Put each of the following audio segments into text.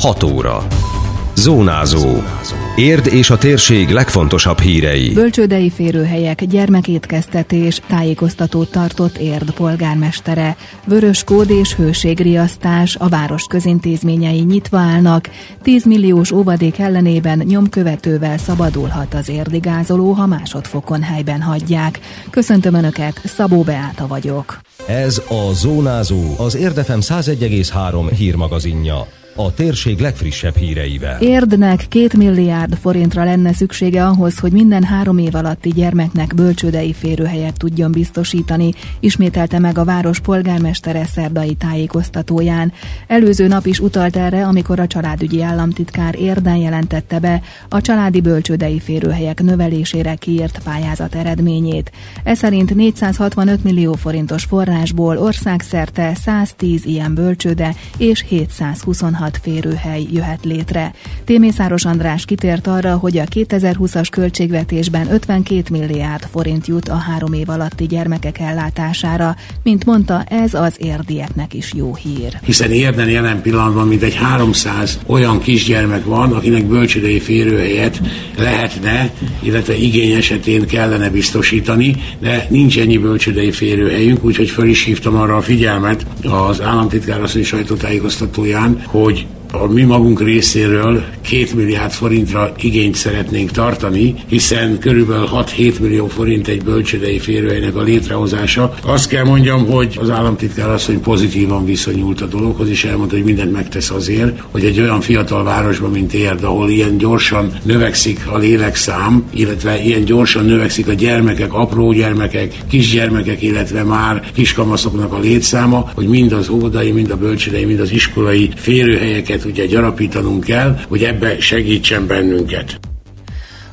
6 óra. Zónázó. Érd és a térség legfontosabb hírei. Bölcsődei férőhelyek, gyermekétkeztetés, tájékoztatót tartott Érd polgármestere. Vörös kód és hőségriasztás, a város közintézményei nyitva állnak. 10 milliós óvadék ellenében nyomkövetővel szabadulhat az érdigázoló, ha másodfokon helyben hagyják. Köszöntöm Önöket, Szabó Beáta vagyok. Ez a Zónázó, az Érdefem 101,3 hírmagazinja a térség legfrissebb híreivel. Érdnek két milliárd forintra lenne szüksége ahhoz, hogy minden három év alatti gyermeknek bölcsődei férőhelyet tudjon biztosítani, ismételte meg a város polgármestere szerdai tájékoztatóján. Előző nap is utalt erre, amikor a családügyi államtitkár érden jelentette be a családi bölcsődei férőhelyek növelésére kiírt pályázat eredményét. Ez szerint 465 millió forintos forrásból országszerte 110 ilyen bölcsőde és 726 16 férőhely jöhet létre. Témészáros András kitért arra, hogy a 2020-as költségvetésben 52 milliárd forint jut a három év alatti gyermekek ellátására. Mint mondta, ez az érdieknek is jó hír. Hiszen érden jelen pillanatban mindegy 300 olyan kisgyermek van, akinek bölcsődei férőhelyet lehetne, illetve igény esetén kellene biztosítani, de nincs ennyi bölcsődei férőhelyünk, úgyhogy föl is hívtam arra a figyelmet az államtitkár asszony sajtótájékoztatóján, hogy a mi magunk részéről két milliárd forintra igényt szeretnénk tartani, hiszen körülbelül 6-7 millió forint egy bölcsödei férőhelynek a létrehozása. Azt kell mondjam, hogy az államtitkár asszony pozitívan viszonyult a dologhoz, és elmondta, hogy mindent megtesz azért, hogy egy olyan fiatal városban, mint Érd, ahol ilyen gyorsan növekszik a lélekszám, illetve ilyen gyorsan növekszik a gyermekek, apró gyermekek, kisgyermekek, illetve már kiskamaszoknak a létszáma, hogy mind az óvodai, mind a bölcsödei, mind az iskolai férőhelyeket ezeket ugye gyarapítanunk kell, hogy ebbe segítsen bennünket.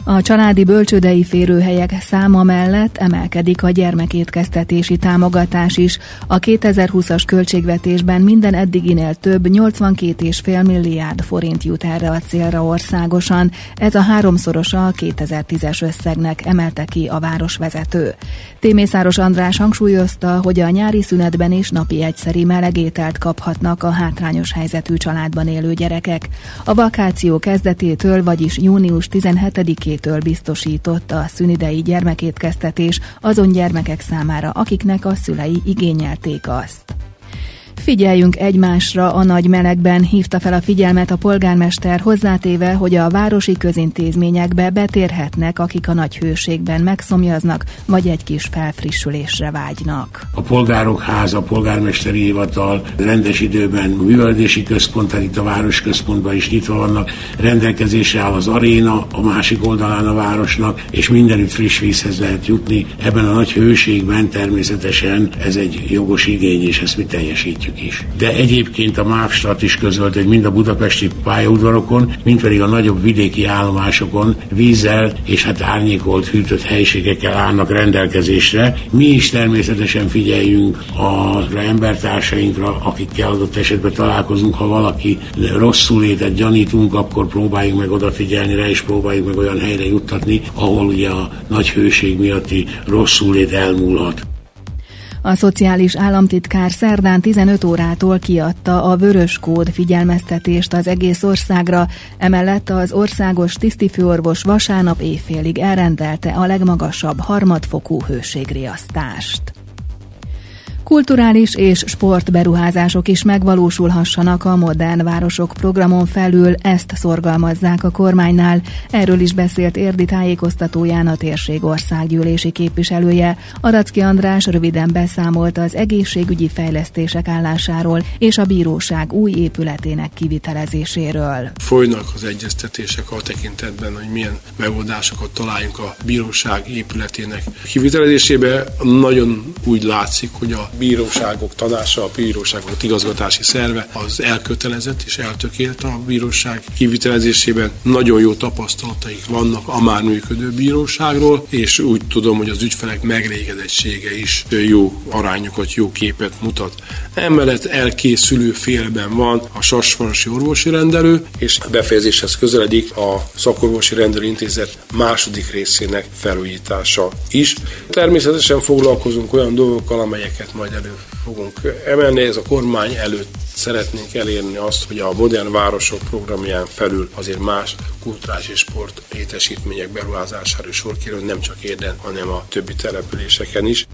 A családi bölcsődei férőhelyek száma mellett emelkedik a gyermekétkeztetési támogatás is. A 2020-as költségvetésben minden eddiginél több 82,5 milliárd forint jut erre a célra országosan. Ez a háromszorosa a 2010-es összegnek emelte ki a városvezető. Témészáros András hangsúlyozta, hogy a nyári szünetben is napi egyszeri melegételt kaphatnak a hátrányos helyzetű családban élő gyerekek. A vakáció kezdetétől, vagyis június 17 segítségétől biztosított a szünidei gyermekétkeztetés azon gyermekek számára, akiknek a szülei igényelték azt. Figyeljünk egymásra a nagy melegben, hívta fel a figyelmet a polgármester hozzátéve, hogy a városi közintézményekbe betérhetnek, akik a nagy hőségben megszomjaznak, vagy egy kis felfrissülésre vágynak. A polgárok háza, a polgármesteri hivatal rendes időben művelési központ, itt a városközpontban is nyitva vannak, rendelkezésre áll az aréna a másik oldalán a városnak, és mindenütt friss vízhez lehet jutni. Ebben a nagy hőségben természetesen ez egy jogos igény, és ezt mi teljesítjük is. De egyébként a MÁV is közölt, hogy mind a budapesti pályaudvarokon, mind pedig a nagyobb vidéki állomásokon vízzel és hát árnyékolt hűtött helységekkel állnak rendelkezésre. Mi is természetesen figyeljünk az embertársainkra, akikkel adott esetben találkozunk, ha valaki rosszul létet gyanítunk, akkor próbáljuk meg odafigyelni rá, és próbáljuk meg olyan helyre juttatni, ahol ugye a nagy hőség miatti rosszul lét elmúlhat. A szociális államtitkár szerdán 15 órától kiadta a vörös kód figyelmeztetést az egész országra, emellett az országos tisztifőorvos vasárnap éjfélig elrendelte a legmagasabb harmadfokú hőségriasztást. Kulturális és sportberuházások is megvalósulhassanak a Modern Városok programon felül, ezt szorgalmazzák a kormánynál. Erről is beszélt Érdi tájékoztatóján a térség országgyűlési képviselője. Aracki András röviden beszámolt az egészségügyi fejlesztések állásáról és a bíróság új épületének kivitelezéséről. Folynak az egyeztetések a tekintetben, hogy milyen megoldásokat találjunk a bíróság épületének kivitelezésébe. Nagyon úgy látszik, hogy a bíróságok tanácsa, a bíróságok igazgatási szerve az elkötelezett és eltökélt a bíróság kivitelezésében. Nagyon jó tapasztalataik vannak a már működő bíróságról, és úgy tudom, hogy az ügyfelek megrégedettsége is jó arányokat, jó képet mutat. Emellett elkészülő félben van a Sasvarosi orvosi rendelő, és befejezéshez közeledik a szakorvosi rendelőintézet második részének felújítása is. Természetesen foglalkozunk olyan dolgokkal, amelyeket majd elő fogunk emelni. Ez a kormány előtt szeretnénk elérni azt, hogy a modern városok programján felül azért más kulturális és sport létesítmények beruházására sor kerül, nem csak Érden, hanem a többi településeken is.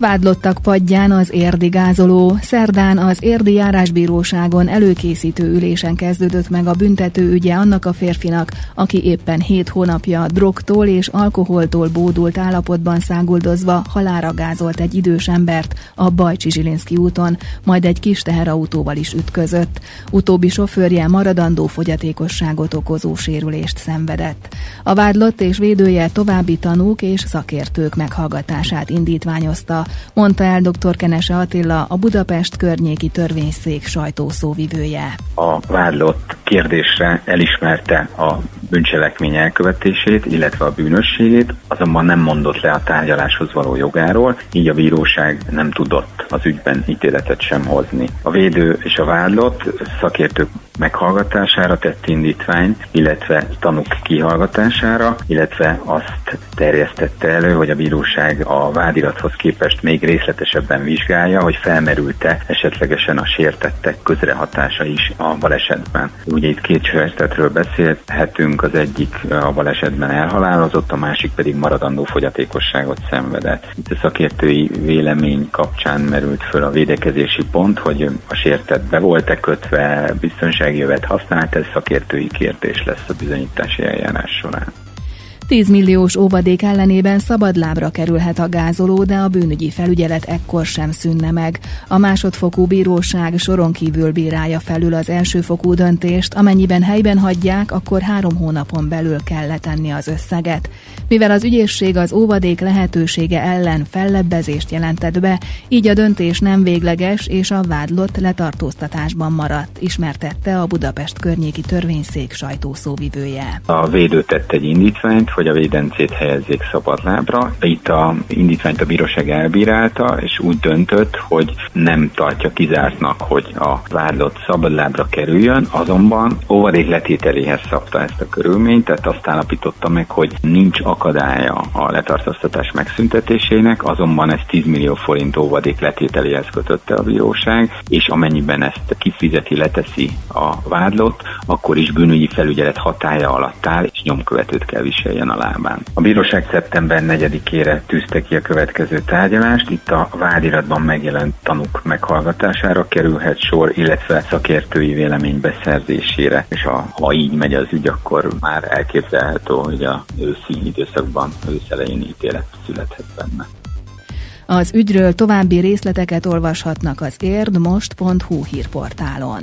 Vádlottak padján az érdi gázoló. Szerdán az érdi járásbíróságon előkészítő ülésen kezdődött meg a büntető ügye annak a férfinak, aki éppen hét hónapja drogtól és alkoholtól bódult állapotban száguldozva halára gázolt egy idős embert a Bajcsi Zsilinszki úton, majd egy kis teherautóval is ütközött. Utóbbi sofőrje maradandó fogyatékosságot okozó sérülést szenvedett. A vádlott és védője további tanúk és szakértők meghallgatását indítványozta, mondta el dr. Kenese Attila, a Budapest környéki törvényszék sajtószóvivője. A vádlott kérdésre elismerte a bűncselekmény elkövetését, illetve a bűnösségét, azonban nem mondott le a tárgyaláshoz való jogáról, így a bíróság nem tudott az ügyben ítéletet sem hozni. A védő és a vádlott szakértők meghallgatására tett indítvány, illetve tanúk kihallgatására, illetve azt terjesztette elő, hogy a bíróság a vádirathoz képest még részletesebben vizsgálja, hogy felmerült-e esetlegesen a sértettek közrehatása is a balesetben. Ugye itt két sértetről beszélhetünk, az egyik a balesetben elhalálozott, a másik pedig maradandó fogyatékosságot szenvedett. Itt a szakértői vélemény kapcsán merült föl a védekezési pont, hogy a sértett be volt-e kötve, biztonsági jövet használt, ez szakértői kérdés lesz a bizonyítási eljárás során. 10 milliós óvadék ellenében szabadlábra kerülhet a gázoló, de a bűnügyi felügyelet ekkor sem szűnne meg. A másodfokú bíróság soron kívül bírálja felül az elsőfokú döntést, amennyiben helyben hagyják, akkor három hónapon belül kell letenni az összeget. Mivel az ügyészség az óvadék lehetősége ellen fellebbezést jelentett be, így a döntés nem végleges, és a vádlott letartóztatásban maradt, ismertette a Budapest környéki törvényszék sajtószóvivője. A védő tett egy indítványt, hogy a védencét helyezzék szabadlábra. Itt a indítványt a bíróság elbírálta, és úgy döntött, hogy nem tartja kizártnak, hogy a vádlott szabadlábra kerüljön, azonban óvadék letételéhez szabta ezt a körülményt, tehát azt állapította meg, hogy nincs akadálya a letartóztatás megszüntetésének, azonban ez 10 millió forint óvadék letételéhez kötötte a bíróság, és amennyiben ezt kifizeti, leteszi a vádlott, akkor is bűnügyi felügyelet hatája alatt áll, és nyomkövetőt kell viseljen a lábán. A bíróság szeptember 4-ére tűzte ki a következő tárgyalást, itt a vádiratban megjelent tanúk meghallgatására kerülhet sor, illetve szakértői vélemény beszerzésére, és a, ha így megy az ügy, akkor már elképzelhető, hogy a őszi időszakban őszelején ítélet születhet benne. Az ügyről további részleteket olvashatnak az érdmost.hu hírportálon.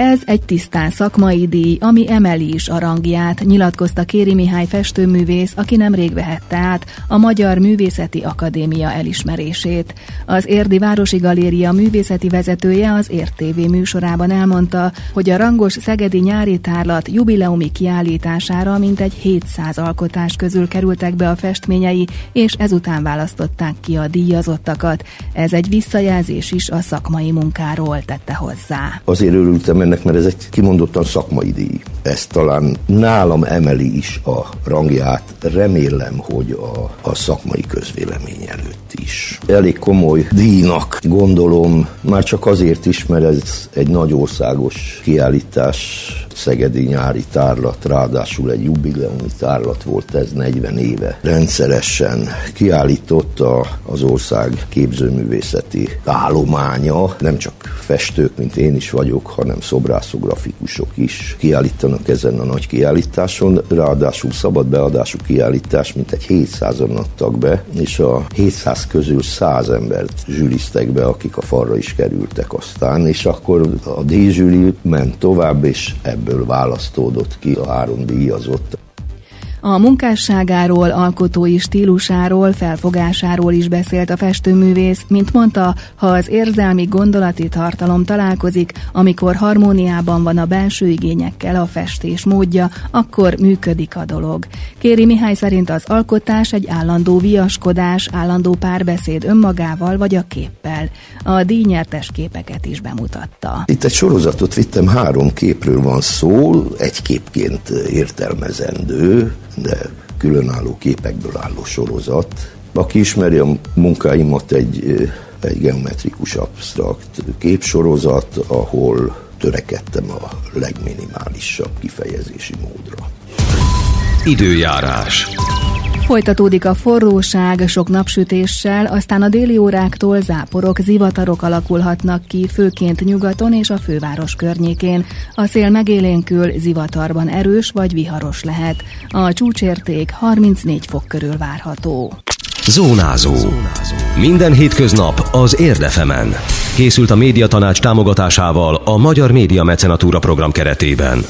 Ez egy tisztán szakmai díj, ami emeli is a rangját, nyilatkozta Kéri Mihály festőművész, aki nemrég vehette át a Magyar Művészeti Akadémia elismerését. Az Érdi Városi Galéria művészeti vezetője az Ért TV műsorában elmondta, hogy a rangos Szegedi nyári tárlat jubileumi kiállítására mintegy 700 alkotás közül kerültek be a festményei, és ezután választották ki a díjazottakat. Ez egy visszajelzés is a szakmai munkáról tette hozzá. Azért örültem ennek, mert ez egy kimondottan szakmai díj. Ez talán nálam emeli is a rangját, remélem, hogy a, a szakmai közvélemény előtt is. Elég komoly díjnak gondolom, már csak azért is, mert ez egy nagy országos kiállítás, Szegedi nyári tárlat, ráadásul egy jubileumi tárlat volt ez 40 éve. Rendszeresen kiállított az ország képzőművészeti állománya, nem csak festők, mint én is vagyok, hanem szobrászok, grafikusok is kiállítanak ezen a nagy kiállításon, ráadásul szabad beadású kiállítás, mint egy 700-an adtak be, és a 700 közül 100 embert zsűriztek be, akik a falra is kerültek aztán, és akkor a díjzsűri ment tovább, és ebből választódott ki a három díjazott. A munkásságáról, alkotói stílusáról, felfogásáról is beszélt a festőművész, mint mondta, ha az érzelmi gondolati tartalom találkozik, amikor harmóniában van a belső igényekkel a festés módja, akkor működik a dolog. Kéri Mihály szerint az alkotás egy állandó viaskodás, állandó párbeszéd önmagával vagy a képpel. A díjnyertes képeket is bemutatta. Itt egy sorozatot vittem, három képről van szó, egy képként értelmezendő, de különálló képekből álló sorozat. Aki ismeri a munkáimat, egy egy geometrikus absztrakt képsorozat, ahol törekedtem a legminimálisabb kifejezési módra. Időjárás. Folytatódik a forróság sok napsütéssel, aztán a déli óráktól záporok, zivatarok alakulhatnak ki, főként nyugaton és a főváros környékén. A szél megélénkül, zivatarban erős vagy viharos lehet. A csúcsérték 34 fok körül várható. Zónázó. Minden hétköznap az Érdefemen. Készült a médiatanács támogatásával a Magyar Média Mecenatúra program keretében.